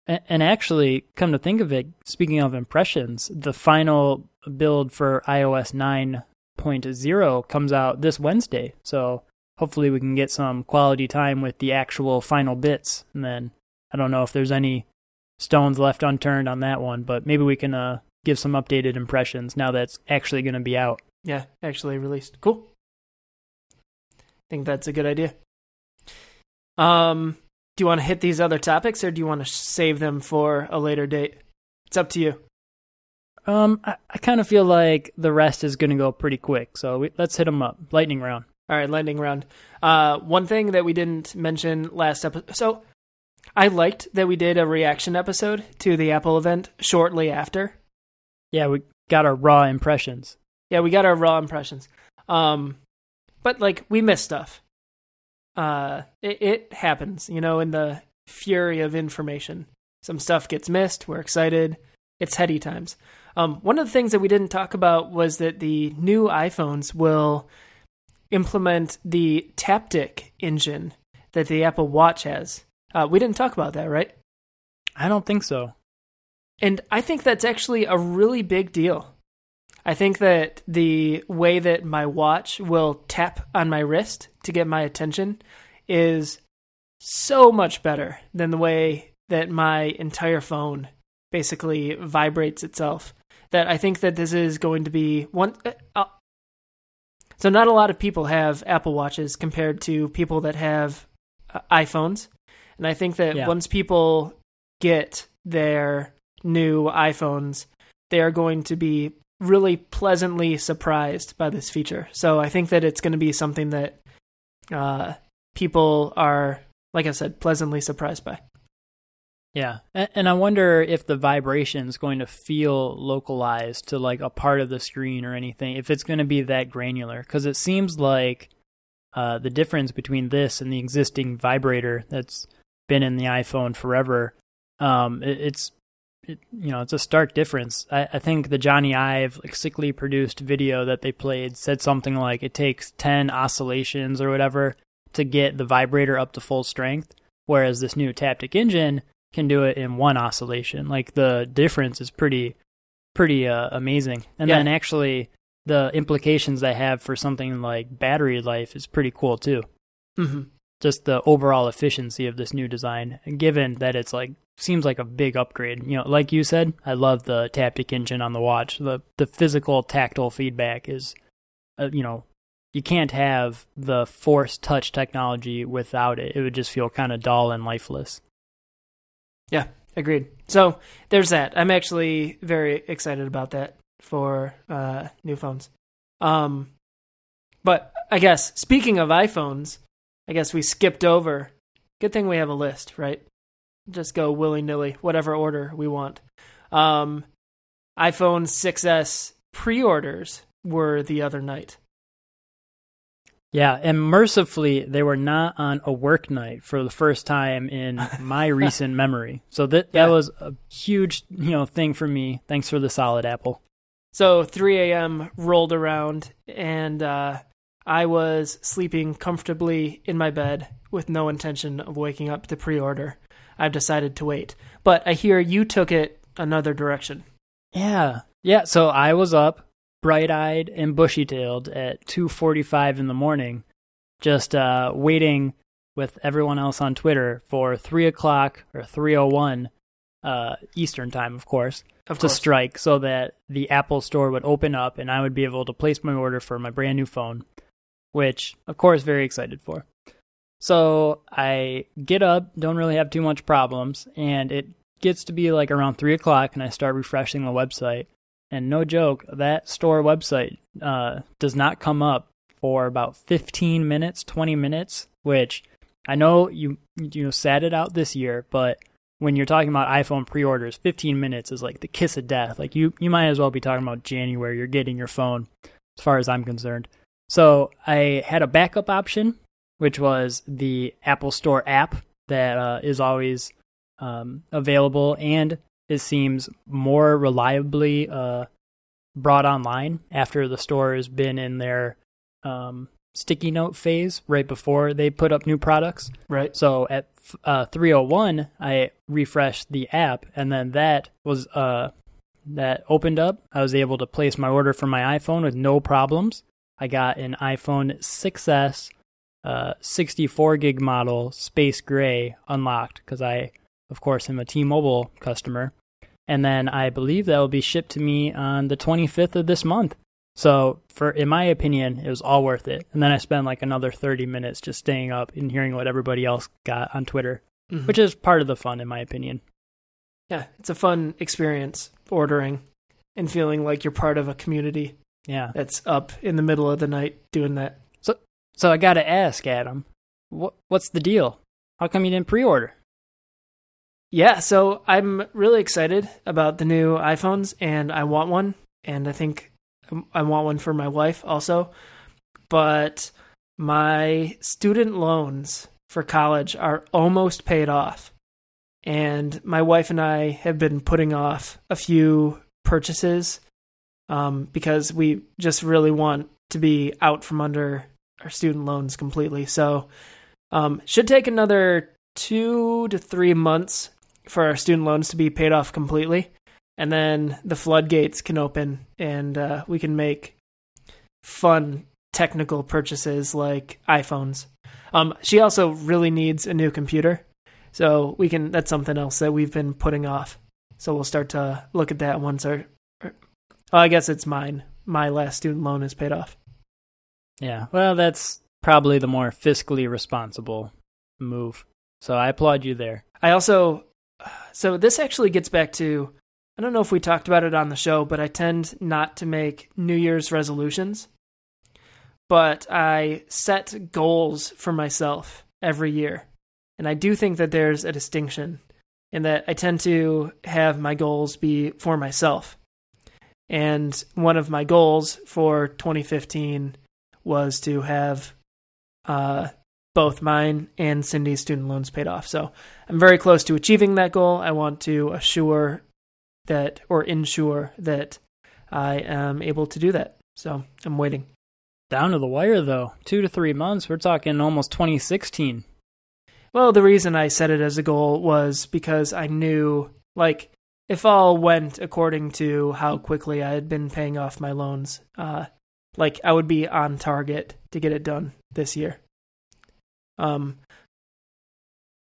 And actually, come to think of it, speaking of impressions, the final build for iOS 9.0 comes out this Wednesday. So hopefully we can get some quality time with the actual final bits. And then I don't know if there's any stones left unturned on that one, but maybe we can uh, give some updated impressions now that's actually going to be out. Yeah, actually released. Cool. I think that's a good idea. Um, do you want to hit these other topics or do you want to save them for a later date? It's up to you. Um, I, I kind of feel like the rest is going to go pretty quick. So we, let's hit them up. Lightning round. All right, lightning round. Uh, one thing that we didn't mention last episode. So, I liked that we did a reaction episode to the Apple event shortly after. Yeah, we got our raw impressions. Yeah, we got our raw impressions. Um, but like we missed stuff. Uh, it, it happens, you know, in the fury of information. Some stuff gets missed. We're excited. It's heady times. Um, one of the things that we didn't talk about was that the new iPhones will implement the Taptic engine that the Apple Watch has. Uh, we didn't talk about that, right? I don't think so. And I think that's actually a really big deal. I think that the way that my watch will tap on my wrist to get my attention is so much better than the way that my entire phone basically vibrates itself. That I think that this is going to be one. Uh, so, not a lot of people have Apple Watches compared to people that have uh, iPhones. And I think that Yeah. once people get their new iPhones, they are going to be really pleasantly surprised by this feature. So I think that it's going to be something that uh, people are, like I said, pleasantly surprised by. Yeah, and, I wonder if the vibration is going to feel localized to like a part of the screen or anything. If it's going to be that granular, because it seems like uh, the difference between this and the existing vibrator that's been in the iPhone forever, um, it's it, you know it's a stark difference. I, I think the Jony Ive like sickly produced video that they played said something like it takes ten oscillations or whatever to get the vibrator up to full strength, whereas this new Taptic engine can do it in one oscillation. Like the difference is pretty pretty uh, amazing. And Yeah. then actually the implications they have for something like battery life is pretty cool too. hmm Just the overall efficiency of this new design, given that it's like seems like a big upgrade. You know, like you said, I love the Taptic engine on the watch. The the physical tactile feedback is, uh, you know, you can't have the force touch technology without it. It would just feel kind of dull and lifeless. Yeah, agreed. So there's that. I'm actually very excited about that for uh, new phones. Um, but I guess speaking of iPhones, I guess we skipped over. Good thing we have a list, right? Just go willy nilly, whatever order we want. Um, iPhone 6s pre-orders were the other night. Yeah, and mercifully, they were not on a work night for the first time in my recent memory. So that that Yeah. was a huge, you know, thing for me. Thanks for the solid apple. So 3 a.m. rolled around, and uh, I was sleeping comfortably in my bed with no intention of waking up to pre-order. I've decided to wait, but I hear you took it another direction. Yeah, yeah. So I was up, bright-eyed and bushy-tailed at 2:45 in the morning, just uh, waiting with everyone else on Twitter for three o'clock or 3:01 uh, Eastern time, of course, Of to strike so that the Apple store would open up and I would be able to place my order for my brand new phone, which, of course, very excited for. So I get up, don't really have too much problems, and it gets to be like around three o'clock, and I start refreshing the website. And no joke, that store website uh, does not come up for about 15 minutes, 20 minutes, which I know you you know sat it out this year, but when you're talking about iPhone pre-orders, 15 minutes is like the kiss of death. Like you you might as well be talking about January. You're getting your phone, as far as I'm concerned. So I had a backup option, which was the Apple Store app that uh, is always um, available, and it seems more reliably uh, brought online after the store has been in their um, sticky note phase right before they put up new products. right. So at uh, 301, I refreshed the app, and then that was uh, that opened up. I was able to place my order for my iPhone with no problems. I got an iPhone 6s, uh, 64 gig model, space gray, unlocked because I, of course, am a T-Mobile customer. And then I believe that will be shipped to me on the 25th of this month. So, for in my opinion, it was all worth it. And then I spent like another 30 minutes just staying up and hearing what everybody else got on Twitter, Mhm. which is part of the fun, in my opinion. yeah, it's a fun experience ordering and feeling like you're part of a community Yeah. that's up in the middle of the night doing that. So so I got to ask, Adam, what what's the deal? How come you didn't pre-order? Yeah, so I'm really excited about the new iPhones and I want one and I think I want one for my wife also. But my student loans for college are almost paid off. And my wife and I have been putting off a few purchases um, because we just really want to be out from under our student loans completely. So, um, should take another two to three months for our student loans to be paid off completely, and then the floodgates can open and uh, we can make fun technical purchases like iPhones. Um, she also really needs a new computer, so we can. That's something else that we've been putting off. So we'll start to look at that once our. Well, I guess it's mine. My last student loan is paid off. Yeah. Well, that's probably the more fiscally responsible move. So I applaud you there. I also, so this actually gets back to, I don't know if we talked about it on the show, but I tend not to make New Year's resolutions. But I set goals for myself every year. And I do think that there's a distinction in that I tend to have my goals be for myself. And one of my goals for 2015 was to have uh, both mine and Cindy's student loans paid off. So I'm very close to achieving that goal. I want to assure that or ensure that I am able to do that. So I'm waiting. Down to the wire though. 2 to 3 months. We're talking almost 2016. Well, the reason I set it as a goal was because I knew, like, if all went according to how quickly I had been paying off my loans, uh, like I would be on target to get it done this year. Um.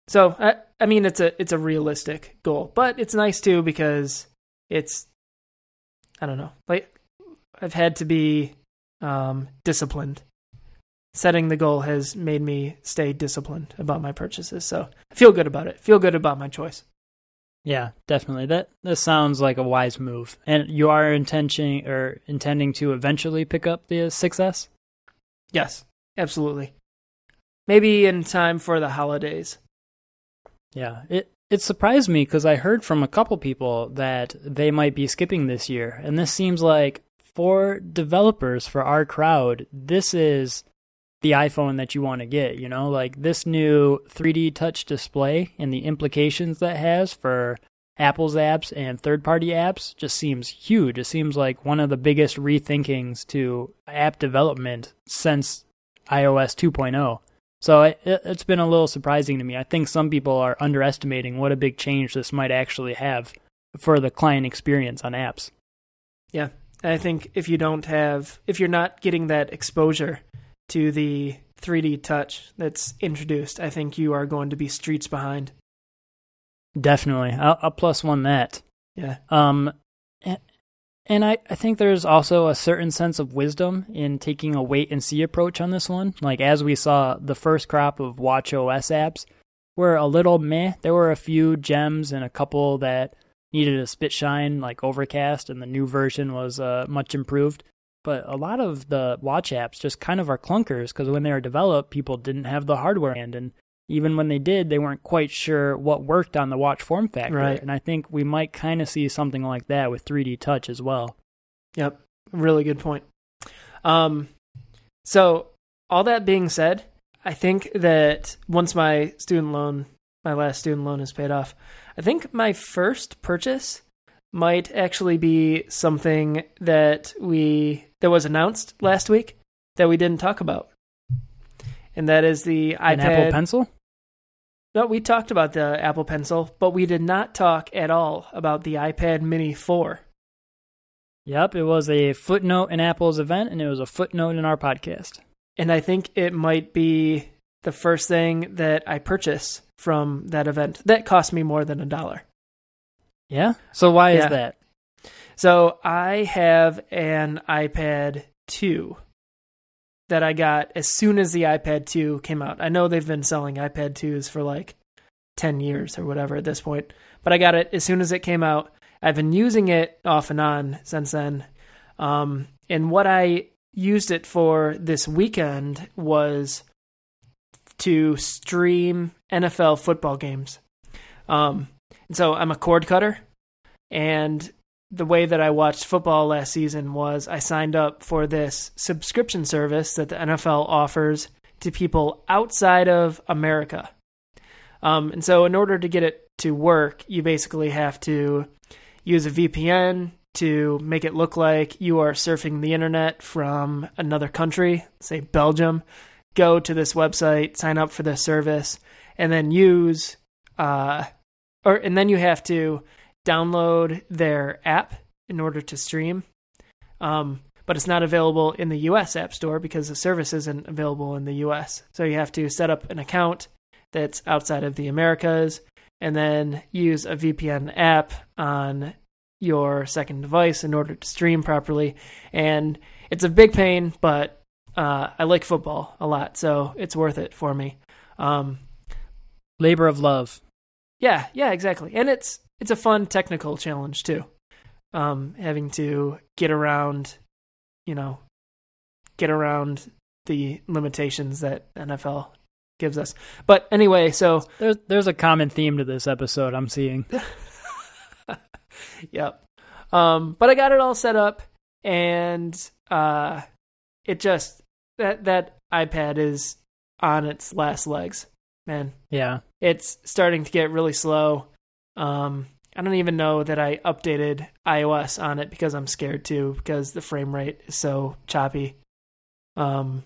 So I, I mean, it's a it's a realistic goal, but it's nice too because it's, I don't know, like I've had to be um, disciplined setting the goal has made me stay disciplined about my purchases. So I feel good about it. Feel good about my choice. Yeah, definitely. That that sounds like a wise move. And you are intention or intending to eventually pick up the 6S? Yes, absolutely. Maybe in time for the holidays. Yeah, it it surprised me because I heard from a couple people that they might be skipping this year, and this seems like for developers for our crowd, this is the iPhone that you want to get. You know, like this new 3D touch display and the implications that has for Apple's apps and third-party apps just seems huge. It seems like one of the biggest rethinkings to app development since iOS 2.0. So it, it's been a little surprising to me. I think some people are underestimating what a big change this might actually have for the client experience on apps. Yeah. I think if you don't have, if you're not getting that exposure to the 3D touch that's introduced, I think you are going to be streets behind. Definitely. I'll, I'll plus one that. Yeah. Um, and, and I, I think there's also a certain sense of wisdom in taking a wait and see approach on this one. Like, as we saw, the first crop of Watch OS apps were a little meh. There were a few gems and a couple that needed a spit shine, like Overcast, and the new version was uh, much improved. But a lot of the watch apps just kind of are clunkers because when they were developed, people didn't have the hardware and, and even when they did, they weren't quite sure what worked on the watch form factor. Right. And I think we might kind of see something like that with 3D Touch as well. Yep. Really good point. Um, so all that being said, I think that once my student loan, my last student loan is paid off, I think my first purchase might actually be something that we that was announced last week that we didn't talk about, and that is the An iPad. Apple Pencil? No, we talked about the Apple Pencil, but we did not talk at all about the iPad Mini 4. Yep, it was a footnote in Apple's event, and it was a footnote in our podcast. And I think it might be the first thing that I purchase from that event. That cost me more than a dollar. Yeah? So why Yeah. is that? So I have an iPad 2 that I got as soon as the iPad 2 came out. I know they've been selling iPad 2s for like 10 years or whatever at this point, but I got it as soon as it came out. I've been using it off and on since then. Um, and what I used it for this weekend was to stream NFL football games. Um, and so I'm a cord cutter, and the way that I watched football last season was I signed up for this subscription service that the NFL offers to people outside of America. Um, and so, in order to get it to work, you basically have to use a VPN to make it look like you are surfing the internet from another country, say Belgium. Go to this website, sign up for this service, and then use, uh, or and then you have to download their app in order to stream. Um, but it's not available in the US App Store because the service isn't available in the US. So you have to set up an account that's outside of the Americas and then use a VPN app on your second device in order to stream properly. And it's a big pain, but uh, I like football a lot, so it's worth it for me. Um, Labor of love. Yeah, yeah, exactly. And it's it's a fun technical challenge too. Um, having to get around, you know, get around the limitations that NFL gives us. But anyway, so There's there's a common theme to this episode I'm seeing. yep. Um, but I got it all set up, and uh, it just that that iPad is on its last legs, man. Yeah. it's starting to get really slow. Um, I don't even know that I updated iOS on it because I'm scared to because the frame rate is so choppy. Um,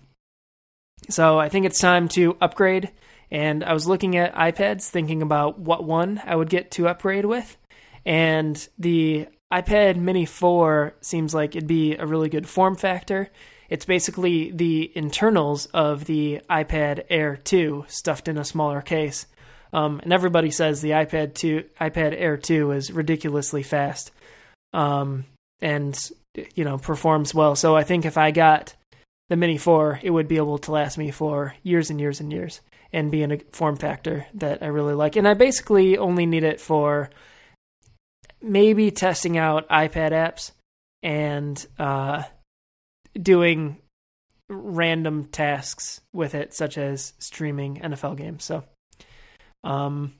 so I think it's time to upgrade. And I was looking at iPads, thinking about what one I would get to upgrade with, and the iPad Mini 4 seems like it'd be a really good form factor. It's basically the internals of the iPad Air 2 stuffed in a smaller case. Um, and everybody says the iPad 2, iPad Air 2 is ridiculously fast, um, and you know performs well. So I think if I got the Mini 4, it would be able to last me for years and years and years, and be in a form factor that I really like. And I basically only need it for maybe testing out iPad apps and uh, doing random tasks with it, such as streaming NFL games. So, um,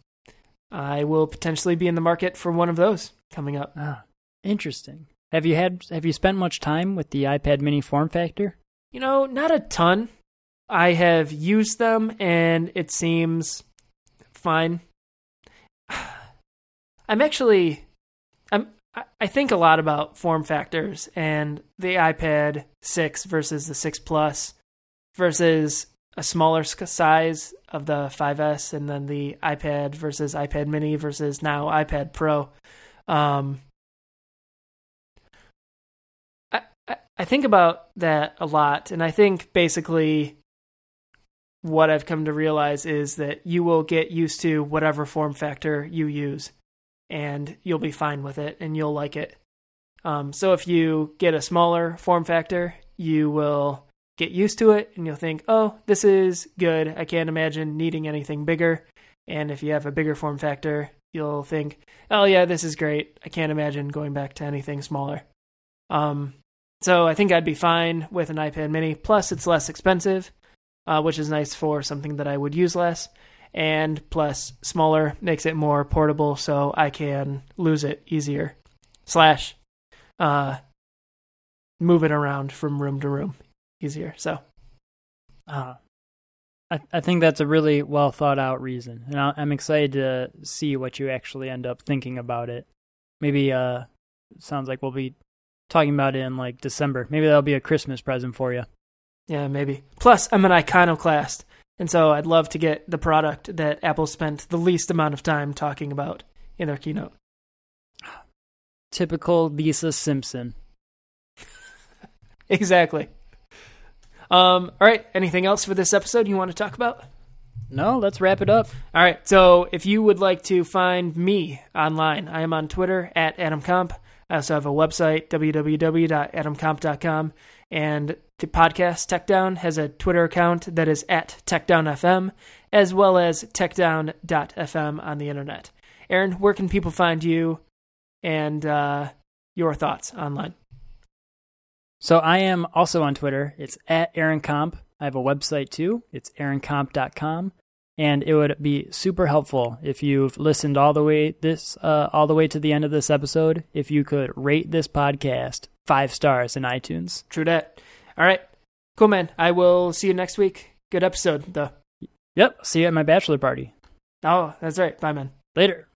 I will potentially be in the market for one of those coming up. Ah, interesting. Have you had have you spent much time with the iPad mini form factor? You know, not a ton. I have used them and it seems fine. I'm actually I- think a lot about form factors and the iPad 6 versus the 6 Plus versus a smaller size of the 5S and then the iPad versus iPad mini versus now iPad Pro. Um I- I think about that a lot, and I think basically what I've come to realize is that you will get used to whatever form factor you use, and you'll be fine with it, and you'll like it. Um, so if you get a smaller form factor, you will get used to it, and you'll think, "Oh, this is good. I can't imagine needing anything bigger." And if you have a bigger form factor, you'll think, "Oh yeah, this is great. I can't imagine going back to anything smaller." Um, so I think I'd be fine with an iPad Mini. Plus, it's less expensive, uh, which is nice for something that I would use less. And plus, smaller makes it more portable, so I can lose it easier. Slash, uh, move it around from room to room easier. So, uh, I, I think that's a really well thought out reason, and I, I'm excited to see what you actually end up thinking about it. Maybe, uh, sounds like we'll be talking about it in like December. Maybe that'll be a Christmas present for you. Yeah, maybe. Plus, I'm an iconoclast, and so I'd love to get the product that Apple spent the least amount of time talking about in their keynote. Typical Lisa Simpson. exactly. Um, all right. Anything else for this episode you want to talk about? No, let's wrap it up. All right. So, if you would like to find me online, I am on Twitter at AdamComp. I also have a website, www.adamcomp.com. And the podcast TechDown has a Twitter account that is at TechDownFM, as well as TechDown.fm on the internet. Aaron, where can people find you and uh, your thoughts online? So I am also on Twitter. It's at Aaron Comp. I have a website too. It's aaroncomp.com. And it would be super helpful if you've listened all the way this uh, all the way to the end of this episode. If you could rate this podcast five stars in iTunes. True that. All right, cool, man. I will see you next week. Good episode, though. Yep. See you at my bachelor party. Oh, that's right. Bye, man. Later.